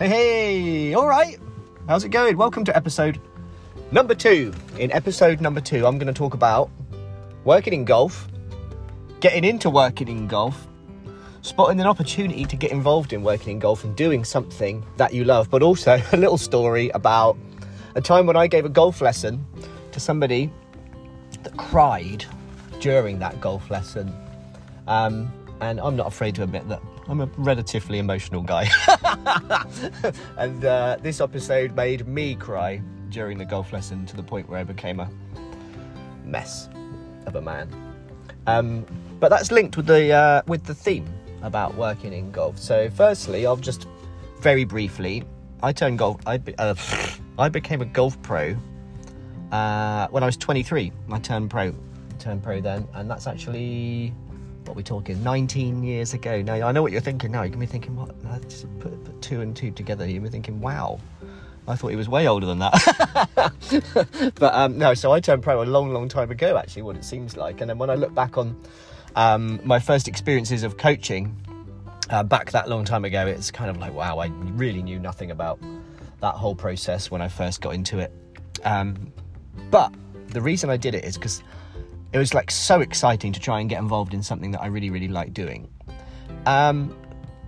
Hey, hey, all right. How's it going? Welcome to episode number two. In episode number two, I'm going to talk about working in golf, getting into working in golf, spotting an opportunity to get involved in working in golf and doing something that you love, but also a little story about a time when I gave a golf lesson to somebody that cried during that golf lesson. Um, and I'm not afraid to admit that I'm a relatively emotional guy. and uh, this episode made me cry during the golf lesson to the point where I became a mess of a man. Um, but that's linked with the uh, with the theme about working in golf. So, firstly, I'll just very briefly. I turned golf. I be, uh, I became a golf pro uh, when I was 23. I turned pro, turned pro then, and that's actually what we're talking 19 years ago. Now I know what you're thinking. Now you're gonna be thinking, what? No, just put, put two and two together. You're gonna be thinking, wow. I thought he was way older than that. but um, no, so I turned pro a long, long time ago, actually, what it seems like. And then when I look back on um, my first experiences of coaching uh, back that long time ago, it's kind of like, wow, I really knew nothing about that whole process when I first got into it. Um, but the reason I did it is because it was like so exciting to try and get involved in something that I really, really like doing. Um,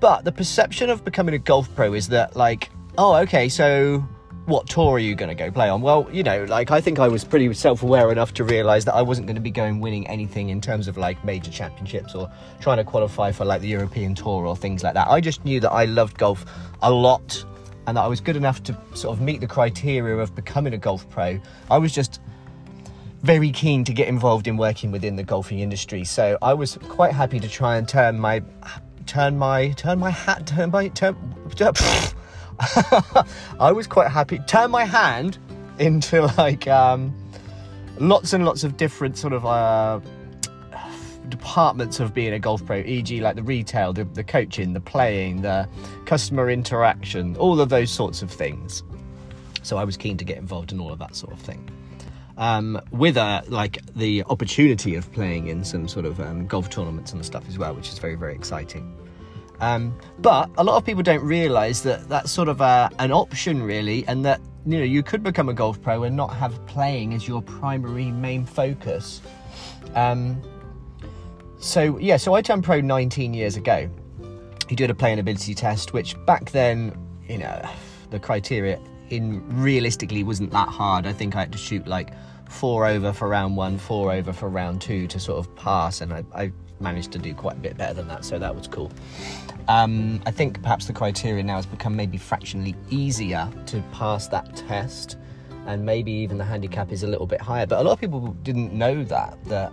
but the perception of becoming a golf pro is that, like, oh, okay, so what tour are you going to go play on? Well, you know, like, I think I was pretty self aware enough to realize that I wasn't going to be going winning anything in terms of like major championships or trying to qualify for like the European tour or things like that. I just knew that I loved golf a lot and that I was good enough to sort of meet the criteria of becoming a golf pro. I was just very keen to get involved in working within the golfing industry. So I was quite happy to try and turn my turn my turn my hat turn my turn, turn I was quite happy turn my hand into like um, lots and lots of different sort of uh, departments of being a golf pro, e.g., like the retail, the, the coaching, the playing, the customer interaction, all of those sorts of things. So I was keen to get involved in all of that sort of thing um, with a, like the opportunity of playing in some sort of um, golf tournaments and stuff as well, which is very very exciting. Um, but a lot of people don't realise that that's sort of a, an option really, and that you know you could become a golf pro and not have playing as your primary main focus. Um, so yeah, so I turned pro 19 years ago. He did a playing ability test, which back then, you know, the criteria in realistically wasn't that hard. I think I had to shoot like four over for round one, four over for round two to sort of pass, and I, I managed to do quite a bit better than that, so that was cool. Um, I think perhaps the criteria now has become maybe fractionally easier to pass that test, and maybe even the handicap is a little bit higher. But a lot of people didn't know that that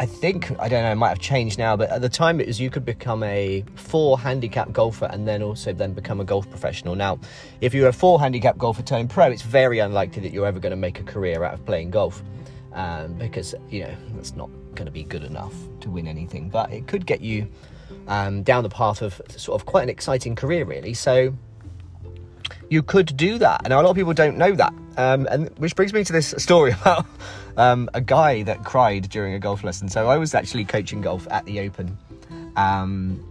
I think I don't know, it might have changed now, but at the time it was you could become a four handicap golfer and then also then become a golf professional. Now, if you're a four handicap golfer turned pro, it's very unlikely that you're ever going to make a career out of playing golf um, because you know that's not going to be good enough to win anything. But it could get you um, down the path of sort of quite an exciting career, really. So you could do that, and a lot of people don't know that. Um, and which brings me to this story about um, a guy that cried during a golf lesson. So I was actually coaching golf at the Open. Um,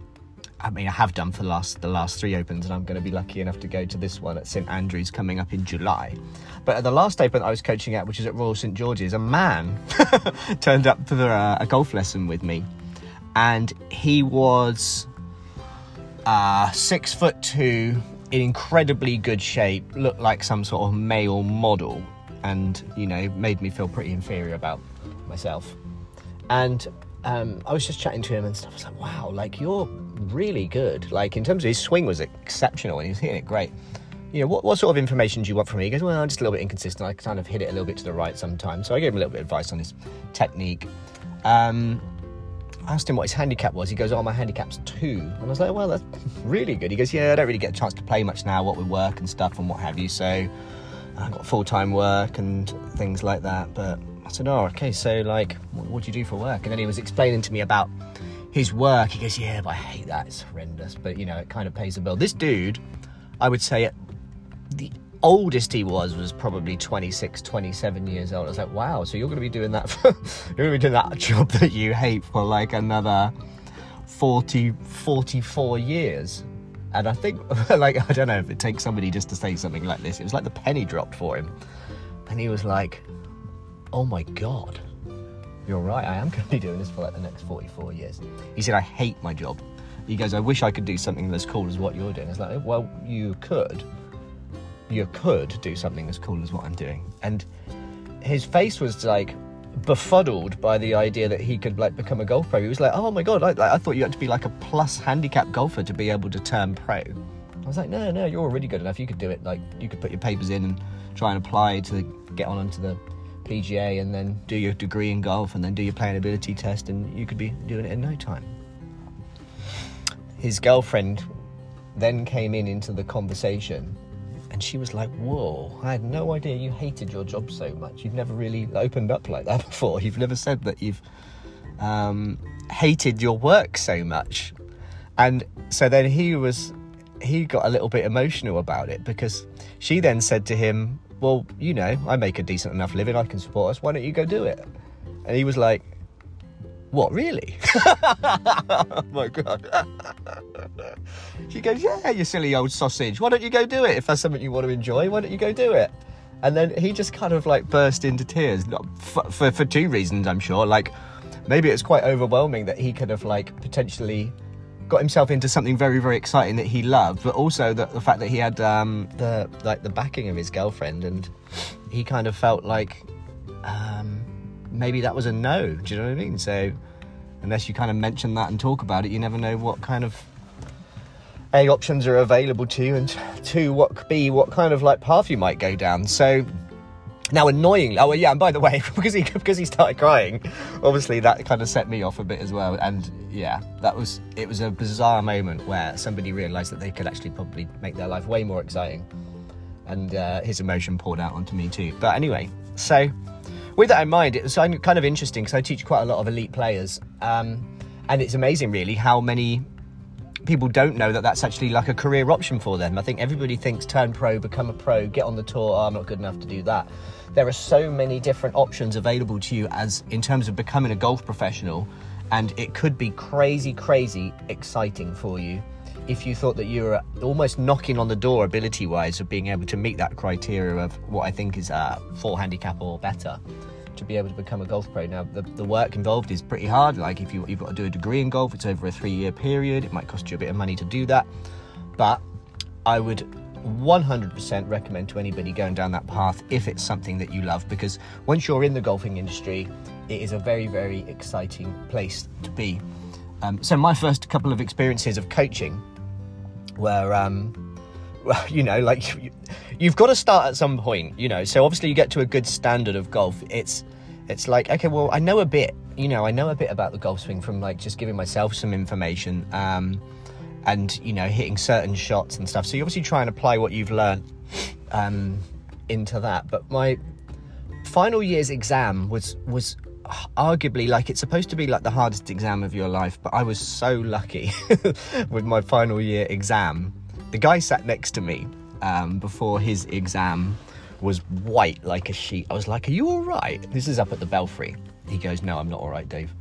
I mean, I have done for the last the last three opens, and I'm going to be lucky enough to go to this one at St Andrews coming up in July. But at the last open I was coaching at, which is at Royal St George's, a man turned up for a, a golf lesson with me, and he was uh, six foot two, in incredibly good shape, looked like some sort of male model, and you know made me feel pretty inferior about myself. And um, I was just chatting to him and stuff. I was like, "Wow, like you're really good. Like in terms of his swing was exceptional, and he was hitting it great." You know, what, what sort of information do you want from me? He goes, "Well, I'm just a little bit inconsistent. I kind of hit it a little bit to the right sometimes." So I gave him a little bit of advice on his technique. Um, I asked him what his handicap was. He goes, "Oh, my handicap's two. And I was like, "Well, that's really good." He goes, "Yeah, I don't really get a chance to play much now, what with work and stuff and what have you. So I got full time work and things like that. But I said, oh, okay, so like, what, what do you do for work? And then he was explaining to me about his work. He goes, yeah, but I hate that. It's horrendous. But, you know, it kind of pays the bill. This dude, I would say the oldest he was was probably 26, 27 years old. I was like, wow, so you're going to be doing that for, you're going to be doing that job that you hate for like another 40, 44 years. And I think, like, I don't know if it takes somebody just to say something like this. It was like the penny dropped for him. And he was like, oh my God, you're right. I am going to be doing this for like the next 44 years. He said, I hate my job. He goes, I wish I could do something as cool as what you're doing. It's like, well, you could. You could do something as cool as what I'm doing. And his face was like befuddled by the idea that he could like become a golf pro. He was like, "Oh my god, I, I thought you had to be like a plus handicap golfer to be able to turn pro." I was like, "No, no, you're already good enough. You could do it. Like, you could put your papers in and try and apply to get on onto the PGA, and then do your degree in golf, and then do your playing ability test, and you could be doing it in no time." His girlfriend then came in into the conversation and she was like, Whoa, I had no idea you hated your job so much. You've never really opened up like that before. You've never said that you've um, hated your work so much. And so then he was, he got a little bit emotional about it because she then said to him, Well, you know, I make a decent enough living, I can support us. Why don't you go do it? And he was like, what, really? oh my God. she goes, Yeah, you silly old sausage. Why don't you go do it? If that's something you want to enjoy, why don't you go do it? And then he just kind of like burst into tears for, for, for two reasons, I'm sure. Like, maybe it's quite overwhelming that he could have like potentially got himself into something very very exciting that he loved but also the, the fact that he had um, the like the backing of his girlfriend and he kind of felt like um, maybe that was a no. Do you know what I mean? So unless you kind of mention that and talk about it, you never know what kind of a options are available to you, and two what b what kind of like path you might go down. So now, annoyingly, oh yeah, and by the way, because he because he started crying, obviously that kind of set me off a bit as well. And yeah, that was it was a bizarre moment where somebody realised that they could actually probably make their life way more exciting, and uh, his emotion poured out onto me too. But anyway, so with that in mind, it's kind of interesting because I teach quite a lot of elite players, um, and it's amazing really how many people don't know that that's actually like a career option for them. I think everybody thinks turn pro, become a pro, get on the tour. Oh, I'm not good enough to do that. There are so many different options available to you as in terms of becoming a golf professional, and it could be crazy, crazy exciting for you if you thought that you were almost knocking on the door ability wise of being able to meet that criteria of what I think is uh, a four handicap or better to be able to become a golf pro. Now, the, the work involved is pretty hard. Like, if you, you've got to do a degree in golf, it's over a three year period. It might cost you a bit of money to do that. But I would 100% recommend to anybody going down that path if it's something that you love because once you're in the golfing industry, it is a very, very exciting place to be. Um, so, my first couple of experiences of coaching were, um, well, you know, like you, you've got to start at some point, you know. So obviously you get to a good standard of golf. It's it's like okay, well, I know a bit, you know, I know a bit about the golf swing from like just giving myself some information, um, and you know, hitting certain shots and stuff. So you obviously try and apply what you've learned um, into that. But my final year's exam was was arguably like it's supposed to be like the hardest exam of your life but i was so lucky with my final year exam. The guy sat next to me um, before his exam was white like a sheet. I was like are you all right? This is up at the belfry. He goes no i'm not all right dave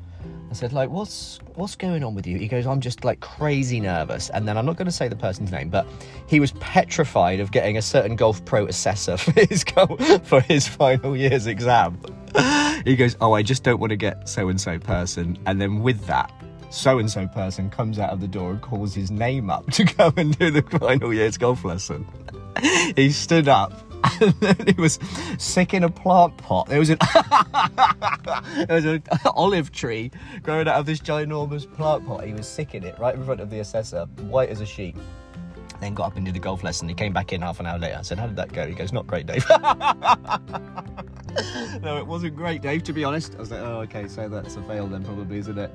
I said, like, what's what's going on with you? He goes, I'm just like crazy nervous. And then I'm not going to say the person's name, but he was petrified of getting a certain golf pro assessor for his for his final year's exam. he goes, oh, I just don't want to get so and so person. And then with that, so and so person comes out of the door and calls his name up to go and do the final year's golf lesson. he stood up and then he was sick in a plant pot. There was an there was an olive tree growing out of this ginormous plant pot. He was sick in it right in front of the assessor, white as a sheet. Then got up and did a golf lesson. He came back in half an hour later. I said, "How did that go?" He goes, "Not great, Dave." no, it wasn't great, Dave. To be honest, I was like, "Oh, okay, so that's a fail then, probably, isn't it?"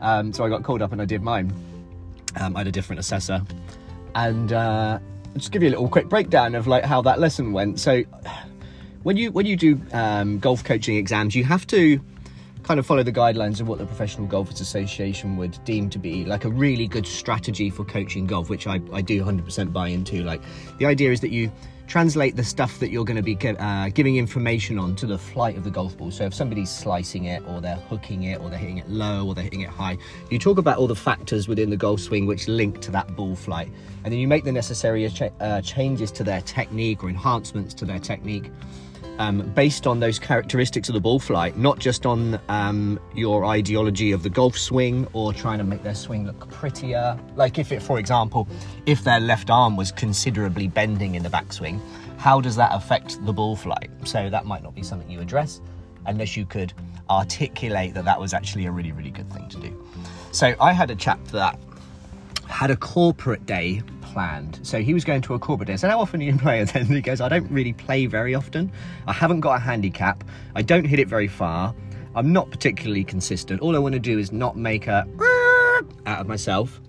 Um, so I got called up and I did mine. Um, I had a different assessor, and uh, just give you a little quick breakdown of like how that lesson went. So when you when you do um, golf coaching exams, you have to kind of follow the guidelines of what the Professional Golfers Association would deem to be like a really good strategy for coaching golf, which I, I do 100% buy into. Like the idea is that you translate the stuff that you're going to be uh, giving information on to the flight of the golf ball. So if somebody's slicing it, or they're hooking it, or they're hitting it low, or they're hitting it high, you talk about all the factors within the golf swing which link to that ball flight, and then you make the necessary uh, changes to their technique or enhancements to their technique um, based on those characteristics of the ball flight, not just on um, your ideology of the golf swing or trying to make their swing look prettier. Like if it, for example, if their left arm was considerably bending in the backswing, how does that affect the ball flight? So that might not be something you address unless you could articulate that that was actually a really, really good thing to do. So I had a chap that had a corporate day planned. So he was going to a corporate day. Said, How often do you play? And he goes, I don't really play very often. I haven't got a handicap. I don't hit it very far. I'm not particularly consistent. All I want to do is not make a out of myself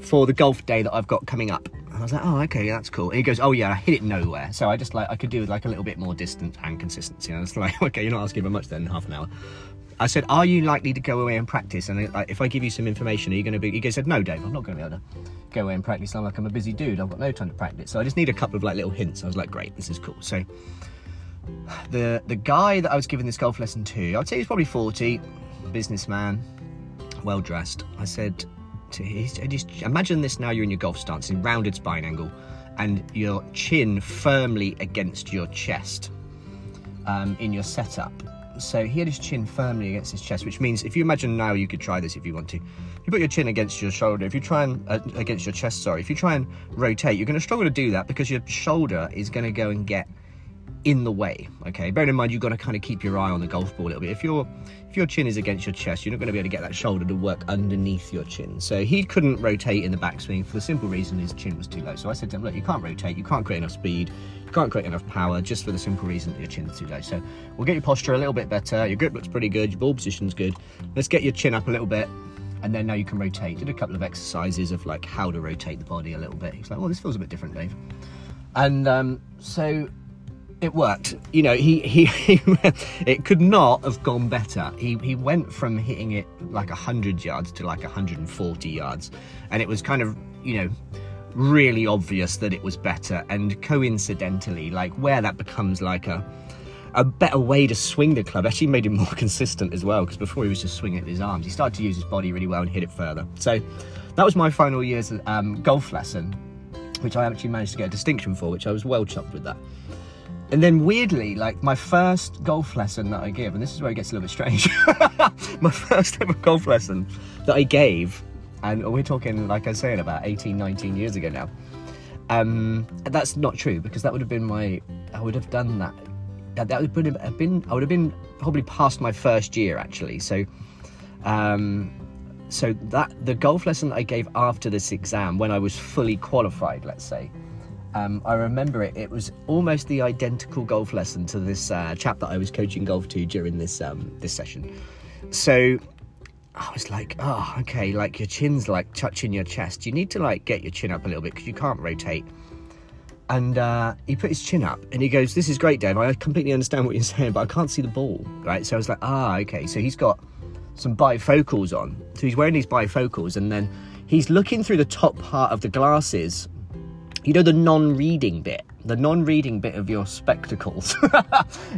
for the golf day that I've got coming up. I was like, oh, okay, that's cool. And he goes, oh yeah, I hit it nowhere. So I just like, I could do with like a little bit more distance and consistency. And I was like, okay, you're not asking for much then, half an hour. I said, are you likely to go away and practice? And if I give you some information, are you going to be, he said, no, Dave, I'm not going to be able to go away and practice. I'm like, I'm a busy dude. I've got no time to practice. So I just need a couple of like little hints. I was like, great, this is cool. So the the guy that I was giving this golf lesson to, I'd say he's probably 40, businessman, well dressed. I said to just imagine this now you're in your golf stance in rounded spine angle and your chin firmly against your chest um, in your setup so he had his chin firmly against his chest, which means if you imagine now, you could try this if you want to. You put your chin against your shoulder. If you try and uh, against your chest, sorry. If you try and rotate, you're going to struggle to do that because your shoulder is going to go and get in the way. Okay, bearing in mind you've got to kind of keep your eye on the golf ball a little bit. If your if your chin is against your chest, you're not going to be able to get that shoulder to work underneath your chin. So he couldn't rotate in the backswing for the simple reason his chin was too low. So I said to him, look, you can't rotate, you can't create enough speed, can't create enough power, just for the simple reason that your chin's too low. So we'll get your posture a little bit better. Your grip looks pretty good. Your ball position's good. Let's get your chin up a little bit and then now you can rotate. Did a couple of exercises of like how to rotate the body a little bit. He's like, well, this feels a bit different, Dave. And um, so it worked. You know, he, he, he it could not have gone better. He he went from hitting it like 100 yards to like 140 yards. And it was kind of, you know, really obvious that it was better. And coincidentally, like where that becomes like a a better way to swing the club actually made him more consistent as well because before he was just swinging with his arms he started to use his body really well and hit it further so that was my final year's um, golf lesson which i actually managed to get a distinction for which i was well chuffed with that and then weirdly, like my first golf lesson that I give, and this is where it gets a little bit strange. my first ever golf lesson that I gave, and we're talking, like I said, about 18, 19 years ago now. Um, that's not true because that would have been my, I would have done that. That, that would have been, I would have been probably past my first year actually. So, um, so that the golf lesson I gave after this exam, when I was fully qualified, let's say, um, I remember it. It was almost the identical golf lesson to this uh, chap that I was coaching golf to during this um, this session. So I was like, oh, okay, like your chin's like touching your chest. You need to like get your chin up a little bit because you can't rotate. And uh, he put his chin up and he goes, This is great, Dave. I completely understand what you're saying, but I can't see the ball. Right. So I was like, Ah, okay. So he's got some bifocals on. So he's wearing these bifocals and then he's looking through the top part of the glasses you know the non-reading bit the non-reading bit of your spectacles.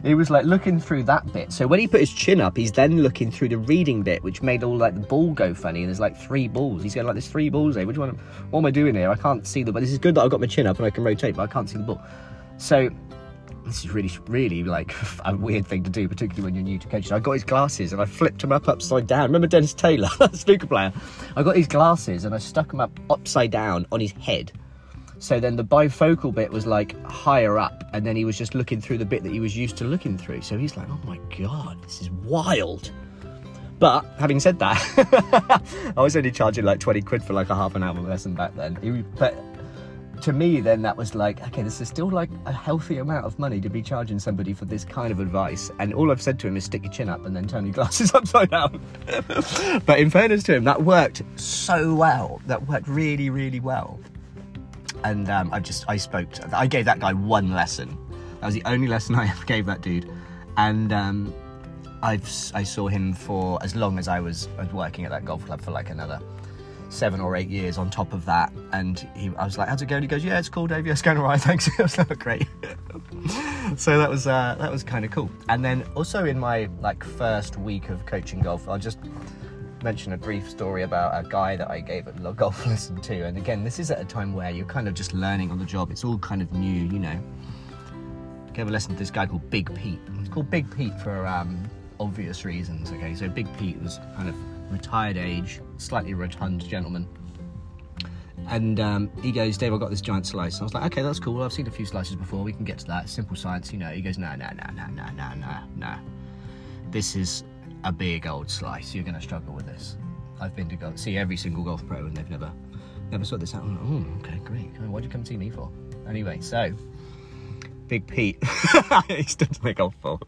He was like looking through that bit. So when he put his chin up he's then looking through the reading bit which made all like the ball go funny and there's like three balls. He's going like there's three balls there which one what am i doing here? I can't see the but this is good that i've got my chin up and i can rotate but i can't see the ball. So this is really, really like a weird thing to do, particularly when you're new to coaching. I got his glasses and I flipped them up upside down. Remember Dennis Taylor, snooker player? I got his glasses and I stuck them up upside down on his head so then the bifocal bit was like higher up, and then he was just looking through the bit that he was used to looking through. So he's like, oh my god, this is wild. But having said that, I was only charging like 20 quid for like a half an hour lesson back then. But to me, then that was like, okay, this is still like a healthy amount of money to be charging somebody for this kind of advice. And all I've said to him is stick your chin up and then turn your glasses upside down. but in fairness to him, that worked so well. That worked really, really well and um, I just I spoke. To, I gave that guy one lesson. That was the only lesson I ever gave that dude, and um, I've I saw him for as long as I was I was working at that golf club for like another seven or eight years on top of that. And he, I was like, "How's it going?" He goes, "Yeah, it's cool, Dave. Yeah, it's going alright, thanks." I was like, "Great." so that was uh, that was kind of cool. And then also in my like first week of coaching golf, I'll just mention a brief story about a guy that I gave a golf lesson to. And again, this is at a time where you're kind of just learning on the job. It's all kind of new, you know. I Gave a lesson to this guy called Big Pete. It's called Big Pete for um, obvious reasons. Okay, so Big Pete was kind of retired age, slightly rotund gentleman. And um, he goes, Dave, I've got this giant slice. And I was like, okay, that's cool. I've seen a few slices before. We can get to that. Simple science, you know. He goes, no, no, no, no, no, no, no, no. This is a big old slice. You're going to struggle with this. I've been to go see every single golf pro, and they've never, never sorted this out. Like, oh, okay, great. Why'd you come see me for? Anyway, so Big Pete, he stood to my golf ball.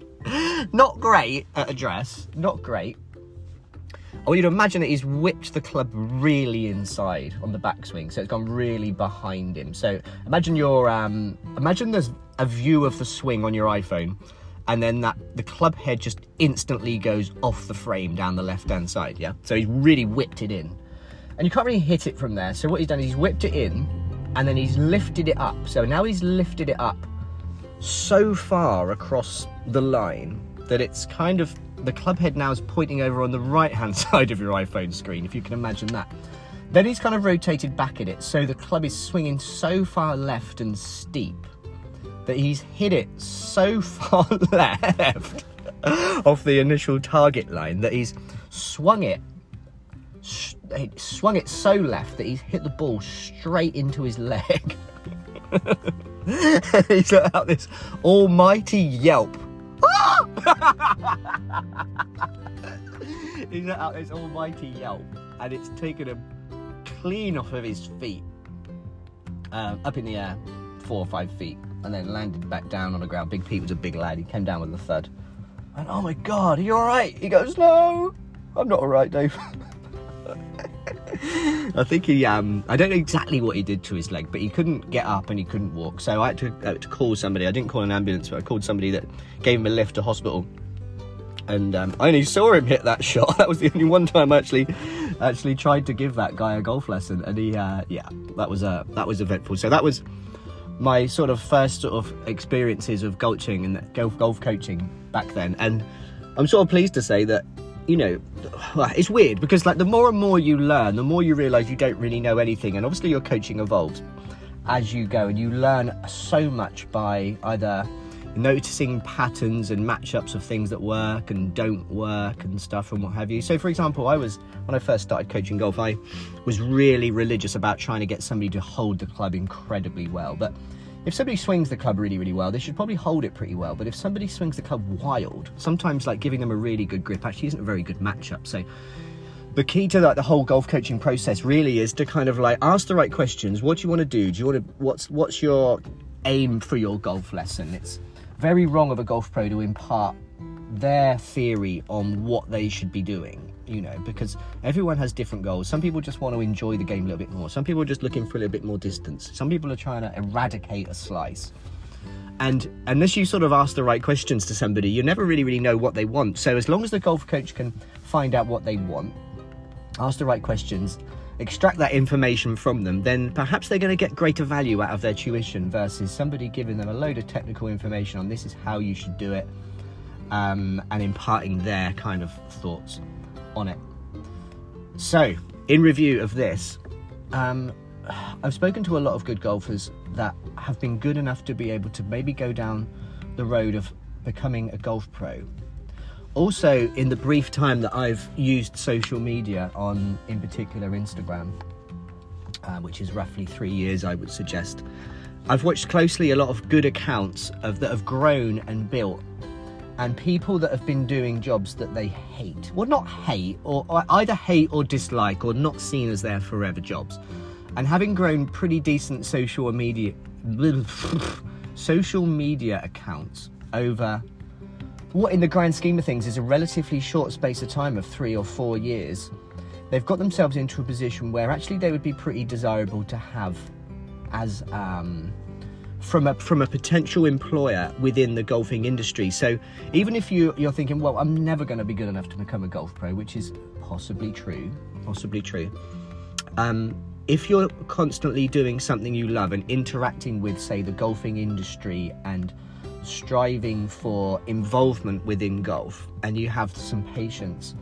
Not great at address. Not great. I want you to imagine that he's whipped the club really inside on the backswing, so it's gone really behind him. So imagine your um, imagine there's a view of the swing on your iPhone, and then that the club head just instantly goes off the frame down the left hand side. Yeah, so he's really whipped it in, and you can't really hit it from there. So what he's done is he's whipped it in, and then he's lifted it up. So now he's lifted it up so far across the line that it's kind of the club head now is pointing over on the right hand side of your iPhone screen, if you can imagine that. Then he's kind of rotated back at it, so the club is swinging so far left and steep that he's hit it so far left off the initial target line that he's swung it he swung it so left that he's hit the ball straight into his leg. he's let out this almighty yelp. he's let out this almighty yelp, and it's taken him clean off of his feet, um, up in the air, four or five feet, and then landed back down on the ground. Big Pete was a big lad. He came down with a thud. And oh my god, are you all right? He goes, no, I'm not all right, Dave. I think he, um, I don't know exactly what he did to his leg, but he couldn't get up and he couldn't walk. So I had to, uh, to call somebody. I didn't call an ambulance, but I called somebody that gave him a lift to hospital. And um, I only saw him hit that shot. That was the only one time I actually, actually tried to give that guy a golf lesson. And he, uh, yeah, that was uh, that was eventful. So that was my sort of first sort of experiences of golfing and golf golf coaching back then. And I'm sort of pleased to say that you know, it's weird because like the more and more you learn, the more you realise you don't really know anything, and obviously your coaching evolves as you go, and you learn so much by either noticing patterns and matchups of things that work and don't work and stuff and what have you. So, for example, I was when I first started coaching golf, I was really religious about trying to get somebody to hold the club incredibly well, but if somebody swings the club really, really well, they should probably hold it pretty well. But if somebody swings the club wild, sometimes like giving them a really good grip actually isn't a very good matchup. So the key to like the whole golf coaching process really is to kind of like ask the right questions. What do you want to do? Do you want to what's what's your aim for your golf lesson? It's very wrong of a golf pro to impart their theory on what they should be doing you know, because everyone has different goals. Some people just want to enjoy the game a little bit more. Some people are just looking for a little bit more distance. Some people are trying to eradicate a slice. And unless you sort of ask the right questions to somebody, you never really, really know what they want. So as long as the golf coach can find out what they want, ask the right questions, extract that information from them, then perhaps they're going to get greater value out of their tuition versus somebody giving them a load of technical information on this is how you should do it um, and imparting their kind of thoughts on it. So, in review of this, um, I've spoken to a lot of good golfers that have been good enough to be able to maybe go down the road of becoming a golf pro. Also, in the brief time that I've used social media on, in particular, Instagram, uh, which is roughly three years, I would suggest, I've watched closely a lot of good accounts of that have grown and built and people that have been doing jobs that they hate. Well, not hate, or, or, either hate or dislike, or not seen as their forever jobs. And having grown pretty decent social media, social media accounts over what, in the grand scheme of things, is a relatively short space of time of three or four years, they've got themselves into a position where actually they would be pretty desirable to have as um, from a from a potential employer within the golfing industry. So even if you you're thinking, well, I'm never going to be good enough to become a golf pro, which is possibly true, possibly true. Um, if you're constantly doing something you love and interacting with, say, the golfing industry and striving for involvement within golf, and you have some patience,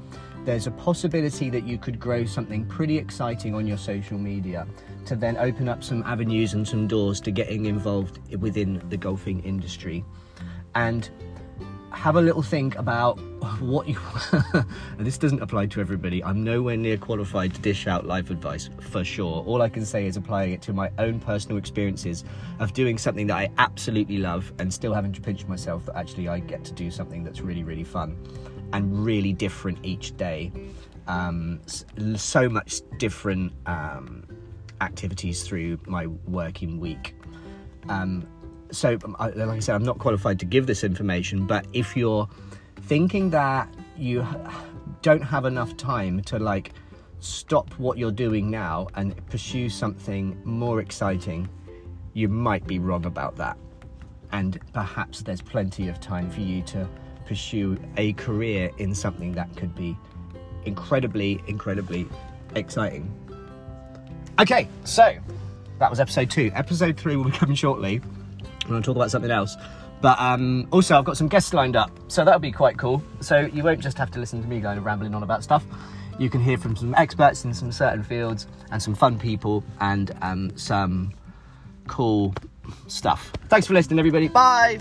there's a possibility that you could grow something pretty exciting on your social media to then open up some avenues and some doors to getting involved within the golfing industry. And have a little think about what you. and this doesn't apply to everybody. I'm nowhere near qualified to dish out life advice for sure. All I can say is applying it to my own personal experiences of doing something that I absolutely love and still having to pinch myself that actually I get to do something that's really, really fun and really different each day. Um, so much different um, activities through my working week. Um, so, um, like I said, I'm not qualified to give this information, but if you're thinking that you don't have enough time to like stop what you're doing now and pursue something more exciting, you might be wrong about that. And perhaps there's plenty of time for you to pursue a career in something that could be incredibly, incredibly exciting. Okay, so that was episode two. Episode three will be coming shortly. To talk about something else. But um, also, I've got some guests lined up, so that'll be quite cool. So you won't just have to listen to me going rambling on about stuff. You can hear from some experts in some certain fields and some fun people and um, some cool stuff. Thanks for listening, everybody. Bye.